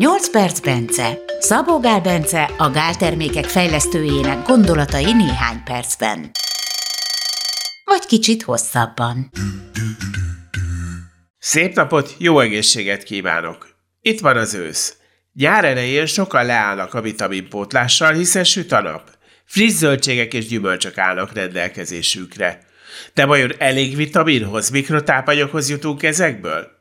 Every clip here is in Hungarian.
8 perc Bence. Szabó Gál Bence a gáltermékek fejlesztőjének gondolatai néhány percben. Vagy kicsit hosszabban. Szép napot, jó egészséget kívánok! Itt van az ősz. Nyár elején sokan leállnak a vitaminpótlással, hiszen süt a nap. Friss zöldségek és gyümölcsök állnak rendelkezésükre. De vajon elég vitaminhoz, mikrotápanyaghoz jutunk ezekből?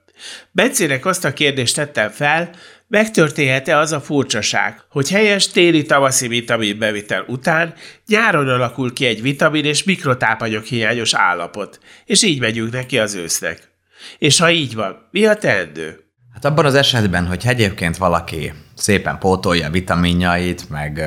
Bencének azt a kérdést tettem fel, megtörténhet-e az a furcsaság, hogy helyes téli-tavaszi vitamin után nyáron alakul ki egy vitamin és mikrotápanyag hiányos állapot, és így megyünk neki az ősznek. És ha így van, mi a teendő? Hát abban az esetben, hogy egyébként valaki szépen pótolja vitaminjait, meg,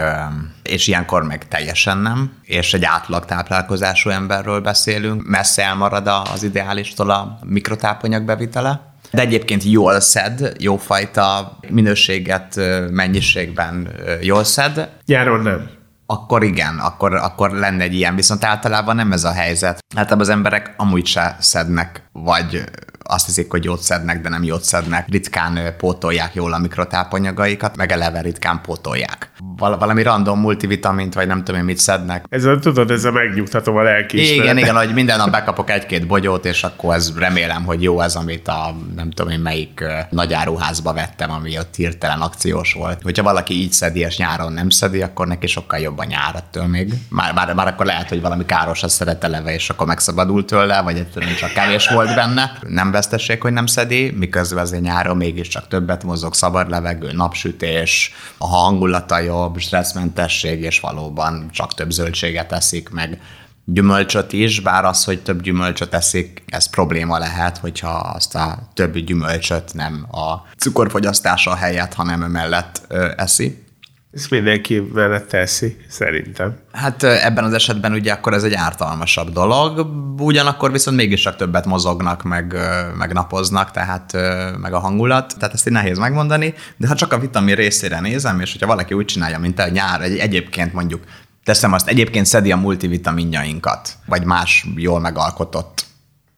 és ilyenkor meg teljesen nem, és egy átlag táplálkozású emberről beszélünk, messze elmarad az ideálistól a mikrotápanyag bevitele, de egyébként jól szed, jófajta minőséget, mennyiségben jól szed. Nyáron nem. Akkor igen, akkor, akkor lenne egy ilyen, viszont általában nem ez a helyzet. Általában az emberek amúgy se szednek, vagy azt hiszik, hogy jót szednek, de nem jót szednek. Ritkán pótolják jól a mikrotápanyagaikat, meg eleve ritkán pótolják. Val- valami random multivitamint, vagy nem tudom én mit szednek. Ez a, tudod, ez a megnyugtató a lelki Igen, igen, hogy minden nap bekapok egy-két bogyót, és akkor ez remélem, hogy jó ez, amit a nem tudom én melyik nagyáruházba vettem, ami ott hirtelen akciós volt. Hogyha valaki így szedi, és nyáron nem szedi, akkor neki sokkal jobb a nyár ettől még. Már, már, már akkor lehet, hogy valami káros azt szeret eleve, és akkor megszabadult tőle, vagy egyszerűen csak kevés volt benne. Nem vesztesség, hogy nem szedi, miközben azért nyáron mégiscsak többet mozog, szabad levegő, napsütés, a hangulata jobb, stresszmentesség, és valóban csak több zöldséget eszik, meg gyümölcsöt is, bár az, hogy több gyümölcsöt eszik, ez probléma lehet, hogyha azt a többi gyümölcsöt nem a cukorfogyasztása helyett, hanem emellett eszi. Ezt mindenki mellett teszi, szerintem. Hát ebben az esetben ugye akkor ez egy ártalmasabb dolog, ugyanakkor viszont mégis csak többet mozognak, meg, meg napoznak, tehát meg a hangulat, tehát ezt így nehéz megmondani, de ha csak a vitamin részére nézem, és hogyha valaki úgy csinálja, mint a nyár, egy, egyébként mondjuk teszem azt, egyébként szedi a multivitaminjainkat, vagy más jól megalkotott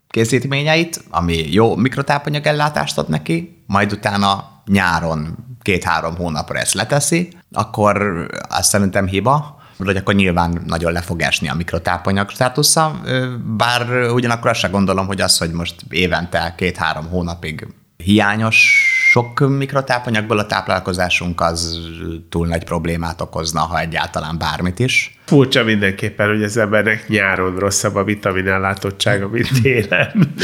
készítményeit, ami jó mikrotápanyag ellátást ad neki, majd utána nyáron két-három hónapra ezt leteszi, akkor azt szerintem hiba, vagy akkor nyilván nagyon le fog esni a mikrotápanyag státusza, bár ugyanakkor azt sem gondolom, hogy az, hogy most évente két-három hónapig hiányos sok mikrotápanyagból a táplálkozásunk az túl nagy problémát okozna, ha egyáltalán bármit is. Furcsa mindenképpen, hogy az embernek nyáron rosszabb a vitaminellátottsága, mint télen.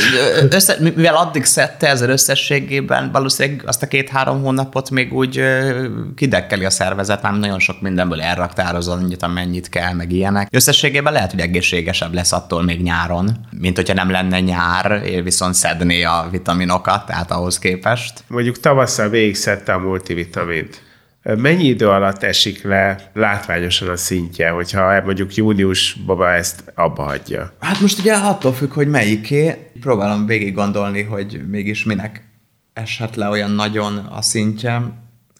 Össze, mivel addig szedte ezer összességében, valószínűleg azt a két-három hónapot még úgy kidekkeli a szervezet, már nagyon sok mindenből elraktározol, annyit, amennyit kell, meg ilyenek. Összességében lehet, hogy egészségesebb lesz attól még nyáron, mint hogyha nem lenne nyár, viszont szedné a vitaminokat, tehát ahhoz képest. Mondjuk tavasszal végig szedte a multivitamint Mennyi idő alatt esik le látványosan a szintje, hogyha mondjuk júniusban ezt abba hagyja? Hát most ugye attól függ, hogy melyiké. Próbálom végig gondolni, hogy mégis minek eshet le olyan nagyon a szintje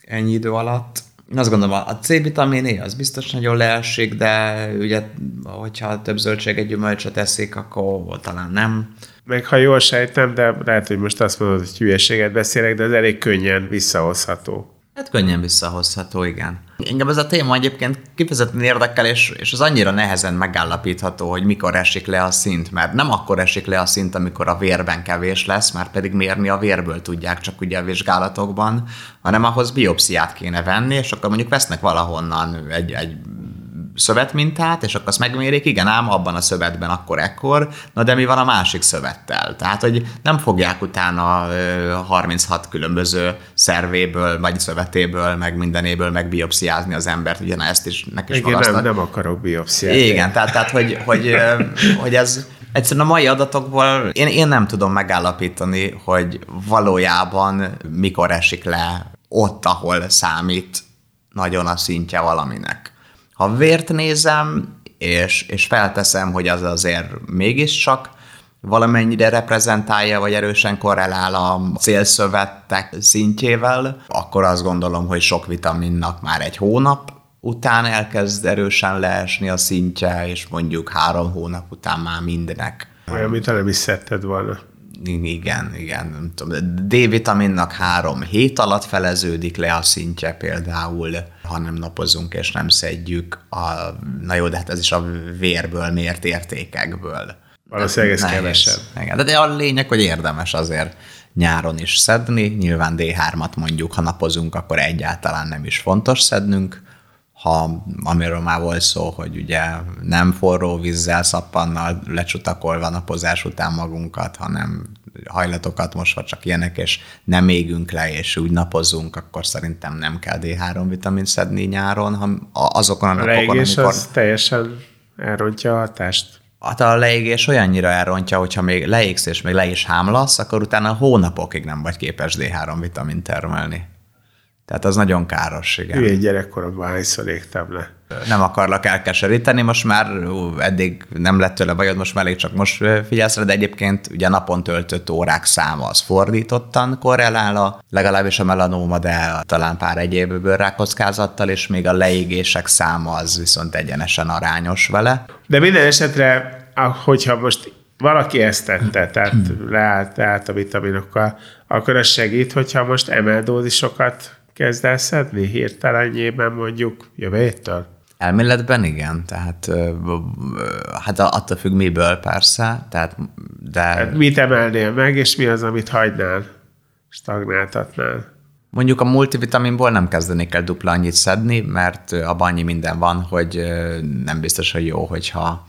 ennyi idő alatt. Én azt gondolom, a C-vitaminé az biztos nagyon leesik, de ugye, hogyha több zöldséget, gyümölcsöt eszik, akkor talán nem. Meg ha jól sejtem, de lehet, hogy most azt mondod, hogy hülyeséget beszélek, de ez elég könnyen visszahozható. Hát könnyen visszahozható, igen. Engem ez a téma egyébként kifejezetten érdekel, és, és az annyira nehezen megállapítható, hogy mikor esik le a szint, mert nem akkor esik le a szint, amikor a vérben kevés lesz, már pedig mérni a vérből tudják csak ugye a vizsgálatokban, hanem ahhoz biopsziát kéne venni, és akkor mondjuk vesznek valahonnan egy, egy szövetmintát, és akkor azt megmérik, igen, ám abban a szövetben akkor ekkor, na de mi van a másik szövettel? Tehát, hogy nem fogják utána 36 különböző szervéből, vagy szövetéből, meg mindenéből megbiopsziázni az embert, ugye na ezt is neki is Igen, nem, nem akarok biopsziát. Igen, tehát, tehát hogy, hogy, hogy ez Egyszerűen a mai adatokból én, én nem tudom megállapítani, hogy valójában mikor esik le ott, ahol számít nagyon a szintje valaminek. Ha vért nézem, és, és felteszem, hogy az azért mégiscsak valamennyire reprezentálja, vagy erősen korrelál a célszövettek szintjével, akkor azt gondolom, hogy sok vitaminnak már egy hónap után elkezd erősen leesni a szintje, és mondjuk három hónap után már mindenek. Olyan, mint nem is szedted volna. Igen, igen. Nem tudom. D-vitaminnak három hét alatt feleződik le a szintje például, ha nem napozunk és nem szedjük. A, na jó, de hát ez is a vérből mért értékekből. Valószínűleg ez kevesebb. Igen, de a lényeg, hogy érdemes azért nyáron is szedni. Nyilván D3-at mondjuk, ha napozunk, akkor egyáltalán nem is fontos szednünk. Ha, amiről már volt szó, hogy ugye nem forró vízzel, szappannal lecsutakolva napozás után magunkat, hanem hajlatokat mosva csak ilyenek, és nem égünk le, és úgy napozunk, akkor szerintem nem kell D3 vitamin szedni nyáron, ha azokon a, a napokon, amikor... az teljesen elrontja a hatást. Hát a leégés olyannyira elrontja, hogyha még leégsz és még le is hámlasz, akkor utána hónapokig nem vagy képes D3 vitamin termelni. Tehát az nagyon káros, igen. Hülye gyerekkoromban hányszor égtem le. Nem akarlak elkeseríteni, most már eddig nem lett tőle bajod, most már elég csak most figyelsz de egyébként ugye napon töltött órák száma az fordítottan korrelál a, legalábbis a melanóma, de talán pár egyéb bőrrákockázattal, és még a leégések száma az viszont egyenesen arányos vele. De minden esetre, hogyha most valaki ezt tette, tehát leállt, leállt a vitaminokkal, akkor az segít, hogyha most emeldózisokat kezd el szedni hirtelenjében mondjuk jövő héttől? Elméletben igen, tehát hát attól függ miből persze, tehát de... Hát mit emelnél meg, és mi az, amit hagynál, stagnáltatnál? Mondjuk a multivitaminból nem kezdenék el dupla annyit szedni, mert abban annyi minden van, hogy nem biztos, hogy jó, hogyha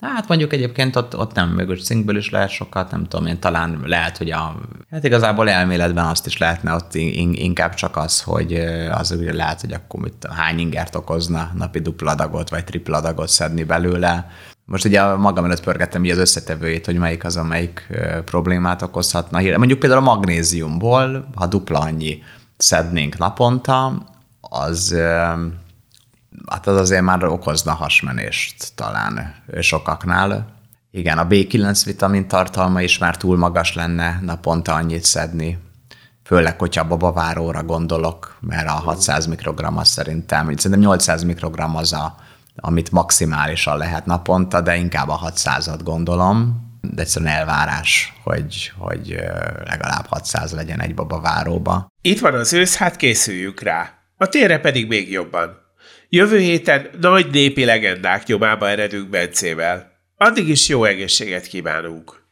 Hát mondjuk egyébként ott, ott nem, mögös cinkből is lehet sokat, nem tudom én, talán lehet, hogy a, hát igazából elméletben azt is lehetne ott inkább csak az, hogy az ugye lehet, hogy akkor mit, hány ingert okozna napi dupla adagot, vagy tripla adagot szedni belőle. Most ugye magam előtt pörgettem az összetevőjét, hogy melyik az, amelyik problémát okozhatna. Mondjuk például a magnéziumból, ha dupla annyi szednénk naponta, az hát az azért már okozna hasmenést talán sokaknál. Igen, a B9 vitamin tartalma is már túl magas lenne naponta annyit szedni, főleg, hogyha babaváróra gondolok, mert a 600 mikrogram az szerintem, szerintem 800 mikrogram az, a, amit maximálisan lehet naponta, de inkább a 600-at gondolom, de egyszerűen elvárás, hogy, hogy legalább 600 legyen egy babaváróba. Itt van az ősz, hát készüljük rá. A térre pedig még jobban. Jövő héten nagy népi legendák nyomába eredünk Bencével. Addig is jó egészséget kívánunk!